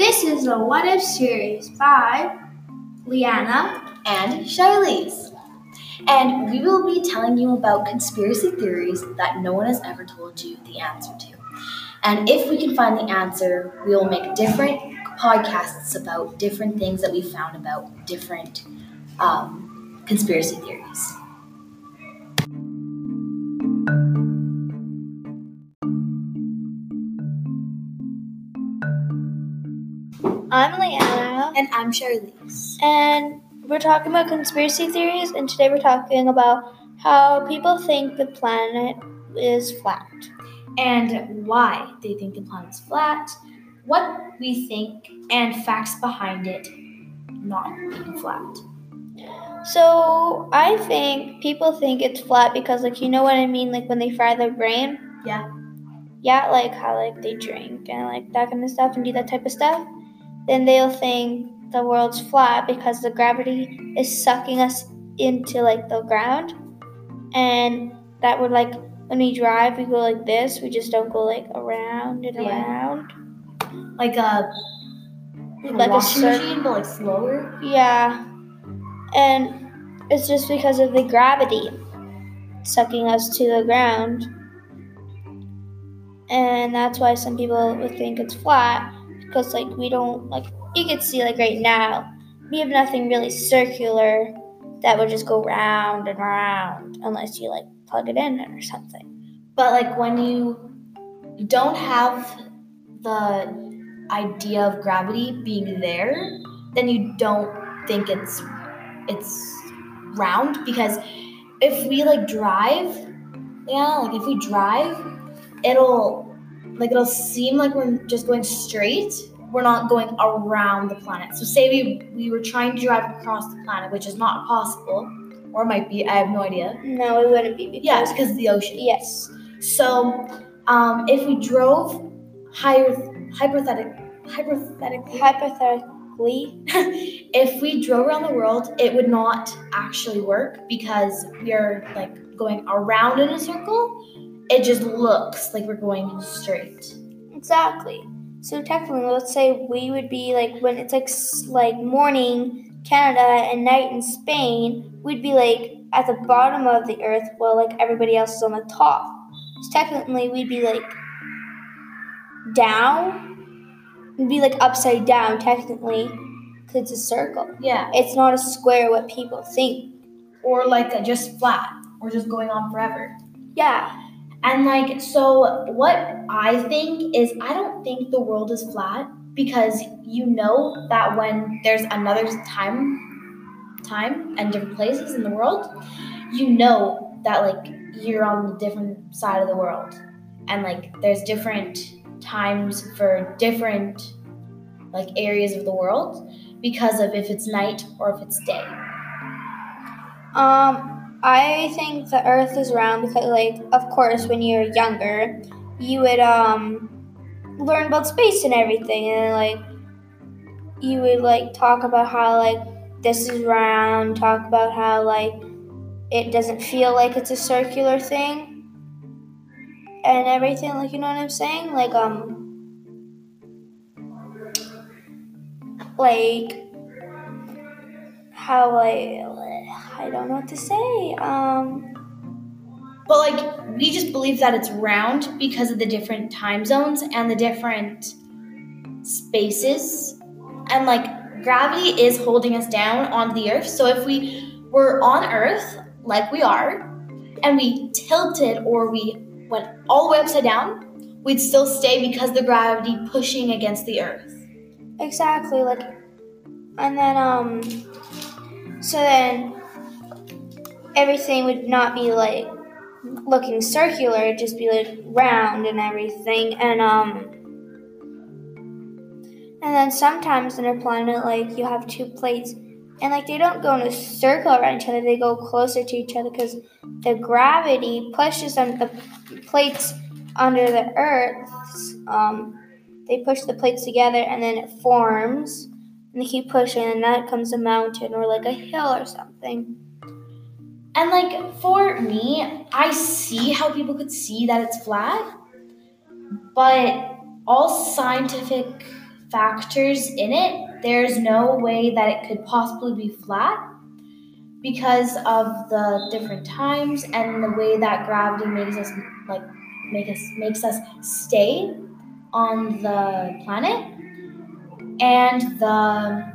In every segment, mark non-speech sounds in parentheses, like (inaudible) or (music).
This is a What If series by Liana. and Charlize. And we will be telling you about conspiracy theories that no one has ever told you the answer to. And if we can find the answer, we will make different podcasts about different things that we found about different um, conspiracy theories. I'm Liana, And I'm Charlize. and we're talking about conspiracy theories, and today we're talking about how people think the planet is flat. And why they think the planet's flat, what we think, and facts behind it not being flat. So I think people think it's flat because, like, you know what I mean, like when they fry their brain. Yeah. Yeah, like how like they drink and like that kind of stuff and do that type of stuff. Then they'll think the world's flat because the gravity is sucking us into like the ground, and that would like when we drive we go like this. We just don't go like around and Yeah. around. Like uh, a, Like a washing cir- machine, but like slower. Yeah. And it's just because of the gravity sucking us to the ground. And that's why some people would think it's flat because like we don't like you can see like right now we have nothing really circular that would just go round and round unless you like plug it in or something. But like when you don't have the idea of gravity being there, then you don't think it's it's round because if we like drive, yeah, like if we drive, it'll like it'll seem like we're just going straight. We're not going around the planet. So say we we were trying to drive across the planet, which is not possible, or might be. I have no idea. No, it wouldn't be because Yeah, it's because of the ocean. yes. So, um, if we drove higher, hypothetic, hypothetically, Hypothetically, (laughs) if we drove around the world, it would not actually work because we are like going around in a circle. It just looks like we're going straight. Exactly. So technically, let's say we would be like when it's like like morning Canada and night in Spain, we'd be like at the bottom of the Earth while like everybody else is on the top. So technically, we'd be like down. We'd be like upside down technically, because it's a circle. Yeah, It's not a square. What people think. or like a just flat, or just going on forever. Yeah. And like, so what I think is, I don't think the world is flat because you know that when there's another time, time and different places in the world, you know that like you're on the different side of the world, and like there's different times for different like areas of the world because of if it's night or if it's day. Um, I think the Earth is round because, like, of course, when you're younger, you would um learn about space and everything, and like you would like talk about how like this is round, talk about how like it doesn't feel like it's a circular thing, and everything. Like, you know what I'm saying? Like, um, like how I I don't know what to say. Um, But like we just believe that it's round because of the different time zones and the different spaces. And like gravity is holding us down on the earth. So if we were on earth like we are and we tilted or we went all the way upside down, we'd still stay because the gravity pushing against the earth. exactly like, and then um, so then everything would not be like looking circular; it'd just be like round and everything, and um. And then sometimes in a planet, like you have two plates, and like they don't go in a circle around each other; they go closer to each other because the gravity pushes on the plates under the Earth's. Um, they push the plates together, and then it forms, and they keep pushing, and that comes a mountain or like a hill or something. And like for me, I see how people could see that it's flat, but all scientific factors in it, there's no way that it could possibly be flat because of the different times and the way that gravity makes us like make us makes us stay on the planet and the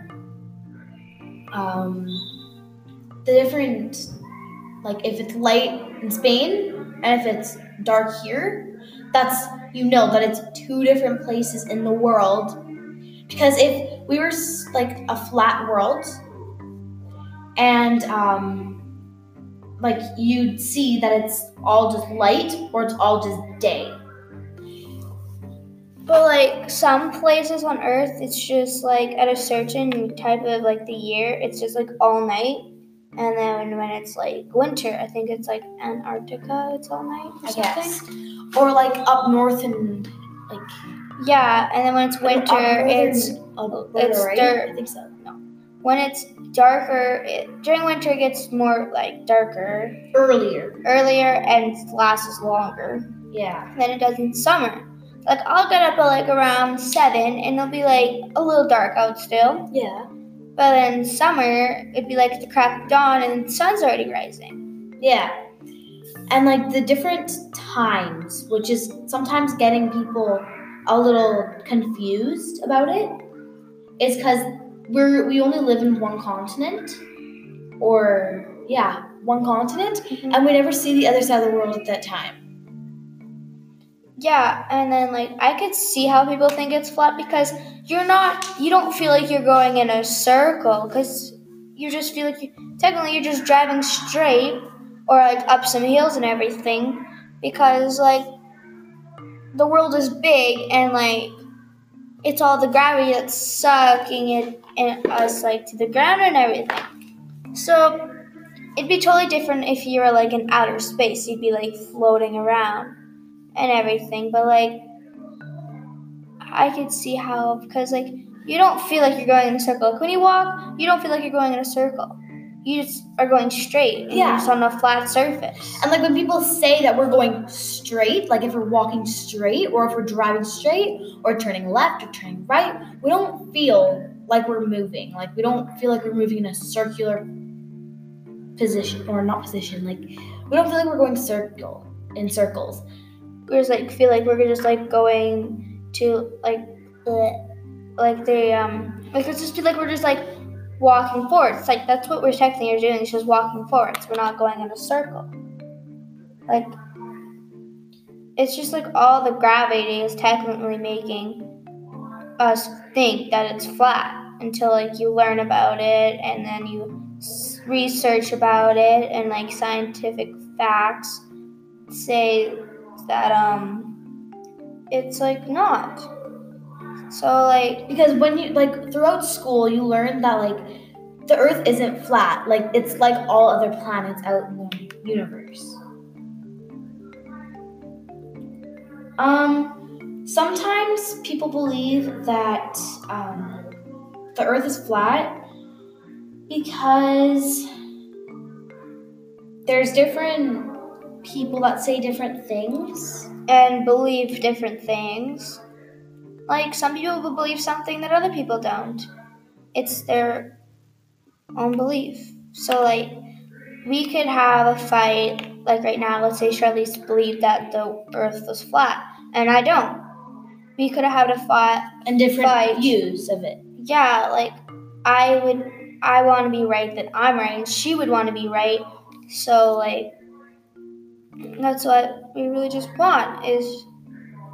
um the different like if it's light in Spain and if it's dark here that's you know that it's two different places in the world because if we were like a flat world and um, like you'd see that it's all just light or it's all just day. But like some places on Earth, it's just like at a certain type of like the year, it's just like all night. And then when it's like winter, I think it's like Antarctica, it's all night or I something. guess. Or like up north and like Yeah, and then when it's winter, it's northern it's right? dirt. I think so. No, when it's darker. It, during winter, it gets more like darker Earlier. earlier and lasts longer Yeah. than it does in summer. Like I'll get up at like around seven, and it'll be like a little dark out still. Yeah. But in summer, it'd be like the crack of dawn, and the sun's already rising. Yeah. And like the different times, which is sometimes getting people a little confused about it, is because we're we only live in one continent, or yeah, one continent, mm-hmm. and we never see the other side of the world at that time. Yeah, and then like I could see how people think it's flat because you're not, you don't feel like you're going in a circle because you just feel like you, technically you're just driving straight or like up some hills and everything because like the world is big and like it's all the gravity that's sucking it and us like to the ground and everything. So it'd be totally different if you were like in outer space. You'd be like floating around and everything, but like I could see how because like you don't feel like you're going in a circle. Like when you walk, you don't feel like you're going in a circle. You just are going straight. Yeah. You're just on a flat surface. And like when people say that we're going straight, like if we're walking straight, or if we're driving straight, or turning left or turning right, we don't feel like we're moving. Like we don't feel like we're moving in a circular position, or not position. Like we don't feel like we're going circle in circles. We just like feel like we're just like going to like bleh, like they um like it's just feel like we're just like walking forward. It's like that's what we're technically are doing. It's just walking forwards. We're not going in a circle. Like it's just like all the gravity is technically making us think that it's flat until like you learn about it and then you research about it and like scientific facts say that um it's like not so like Because when you like throughout school, you learn that like the Earth isn't flat. Like it's like all other planets out in the universe. Um, sometimes people believe that um, the Earth is flat because there's different people that say different things. and believe different things like some people will believe something that other people don't it's their own belief so like we could have a fight like right now let's say charlize believed that the earth was flat and i don't we could have had a fight And different Right. views of it. yeah, like I would, I want to be right that I'm right, and she would want to be right. So like, that's what we really just want is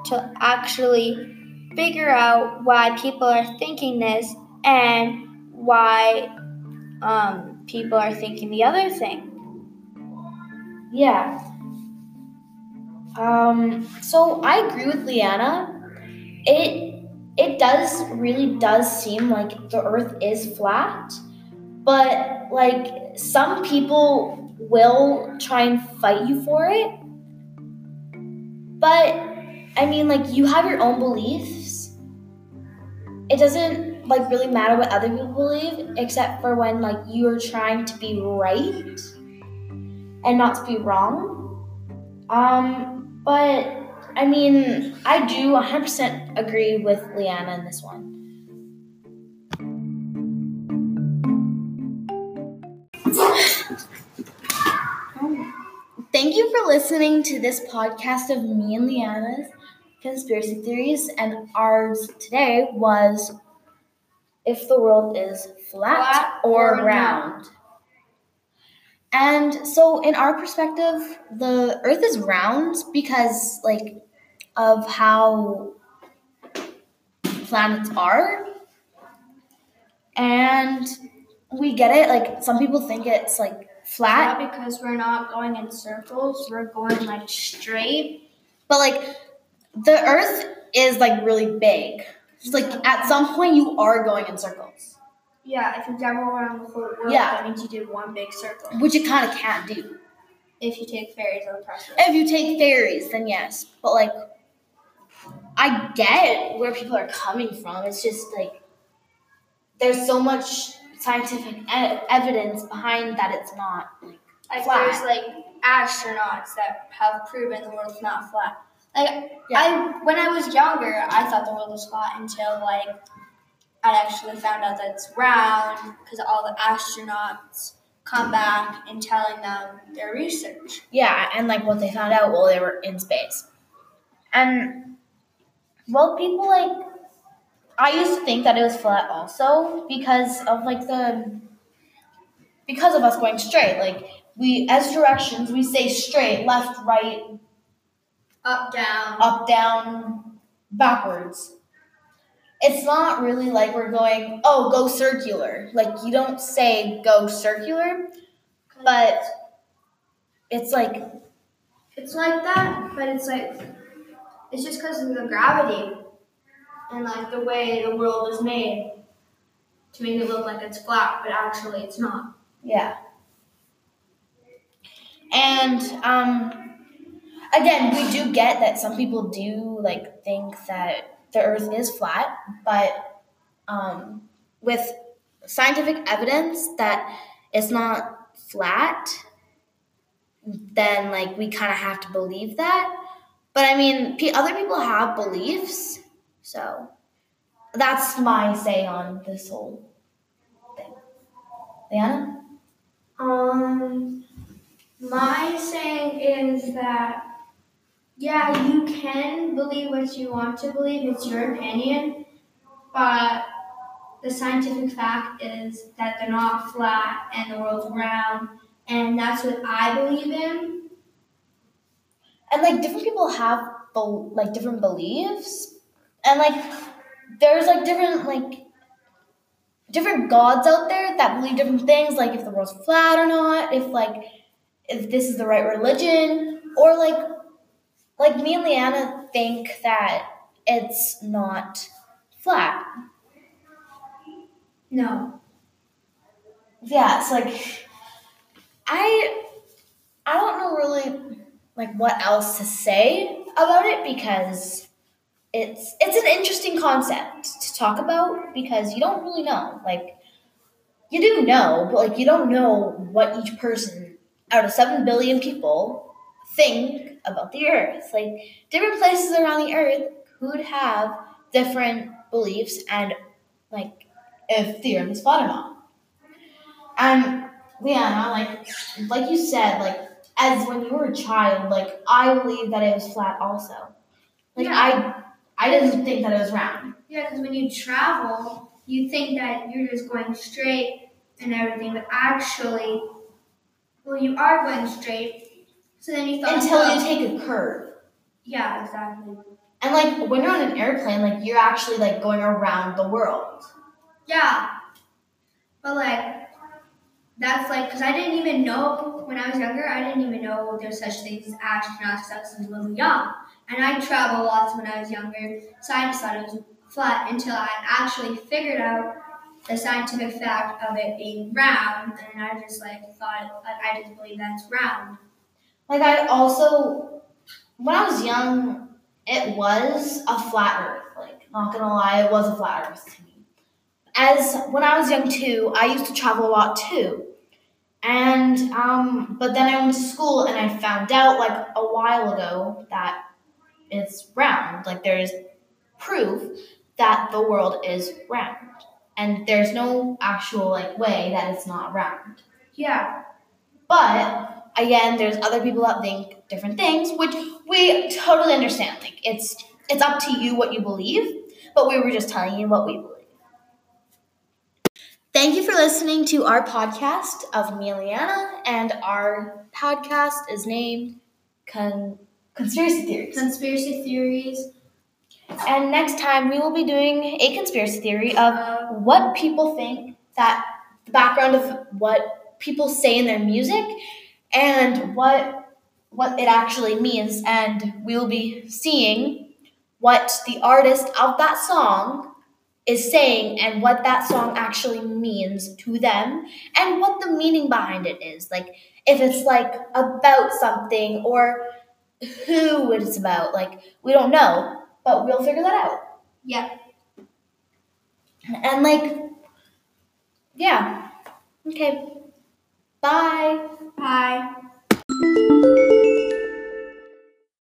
to actually figure out why people are thinking this and why um, people are thinking the other thing. Yeah. Um, so I agree with Leanna. It it does really does seem like the earth is flat, but like some people will try and fight you for it. But I mean like you have your own beliefs. It doesn't like really matter what other people believe except for when like you are trying to be right. and not to be wrong. Um, but I mean, I do 100% agree with Leanna in this one. Thank you for listening to this podcast of me and Leanna's conspiracy theories, and ours today was if the world is flat, Flat or, or round. And so, in our perspective, the Earth is round because, like, of how planets are. And we get it. Like, some people think it's like flat, Not because we're not going in circles, we're going like straight. but like, the Earth is like really big. It's like, at some point, you are going in circles, Yeah, if you travel around the whole world, Yeah. that means you did one big circle. which you kind of can't do. If you take ferries on the process. If you take ferries, then yes. But like, I get where people are coming from. It's just like there's so much scientific e- evidence behind that it's not like Like flat. there's like astronauts that have proven the world's not flat. Like Yeah. I when I was younger, I thought the world was flat until like I actually found out that it's round because all the astronauts come back and telling them their research. yeah, and like what they found out while they were in space, and well, people like I used to think that it was flat also because of like the because of us going straight. Like we as directions we say straight, left, right, Up, down. up, down, backwards. It's not really like we're going, oh, go circular. Like you don't say go circular, but it's like, It's like that, but it's like it's just because of the gravity and like the way the world is made to make it look like it's flat, but actually it's not. yeah. And um, again, we do get that some people do like think that the Earth is flat, but um, with scientific evidence that it's not flat, then like we kind of have to believe that. But I mean, other people have beliefs, so that's my say on this whole thing. Liana? Um, my saying is that yeah, you can believe what you want to believe. It's your opinion, but the scientific fact is that they're not flat and the world's round, and that's what I believe in. and like different people have like different beliefs and like there's like different like different gods out there that believe different things like if the world's flat or not if like if this is the right religion or like like me and leanna think that it's not flat No. yeah it's like i i don't know really like what else to say about it because it's it's an interesting concept to talk about because you don't really know like you do know but like you don't know what each person out of 7 billion people think about the earth like different places around the earth could have different beliefs and like if the earth is flat or not and Leanna, like like you said, like as when you were a child, like I believe that it was flat also. Like Yeah. I I didn't think that it was round. Yeah, because when you travel, you think that you're just going straight and everything, but actually, well, you are going straight. So then you thought Until you take a curve. Yeah, exactly. And like when you're on an airplane, like you're actually like going around the world. Yeah, but like that's like because I didn't even know when I was younger. I didn't even know there's such things as astronauts. I was a little young, and I traveled lots when I was younger. So I just thought it was flat until I actually figured out the scientific fact of it being round, and I just like thought like I just believe that's round. Like I also when I was young, it was a flat earth. Like not gonna lie, it was a flat earth to me. As when I was young too, I used to travel a lot too. And um, but then I went to school and I found out like a while ago that it's round. Like there's proof that the world is round, and there's no actual like way that it's not round. Yeah. But again, there's other people that think different things, which we totally understand. Like it's it's up to you what you believe, but we were just telling you what we believe. Thank you for listening to our podcast of me and Liana, and our podcast is named Con- Conspiracy Theories. Conspiracy theories. And next time we will be doing a conspiracy theory of what people think that the background of what people say in their music and what what it actually means and we will be seeing what the artist of that song is saying and what that song actually means to them and what the meaning behind it is like if it's like about something or who it's about. Like, we don't know, but we'll figure that out. Yeah. And, like, yeah. Okay. Bye. Bye.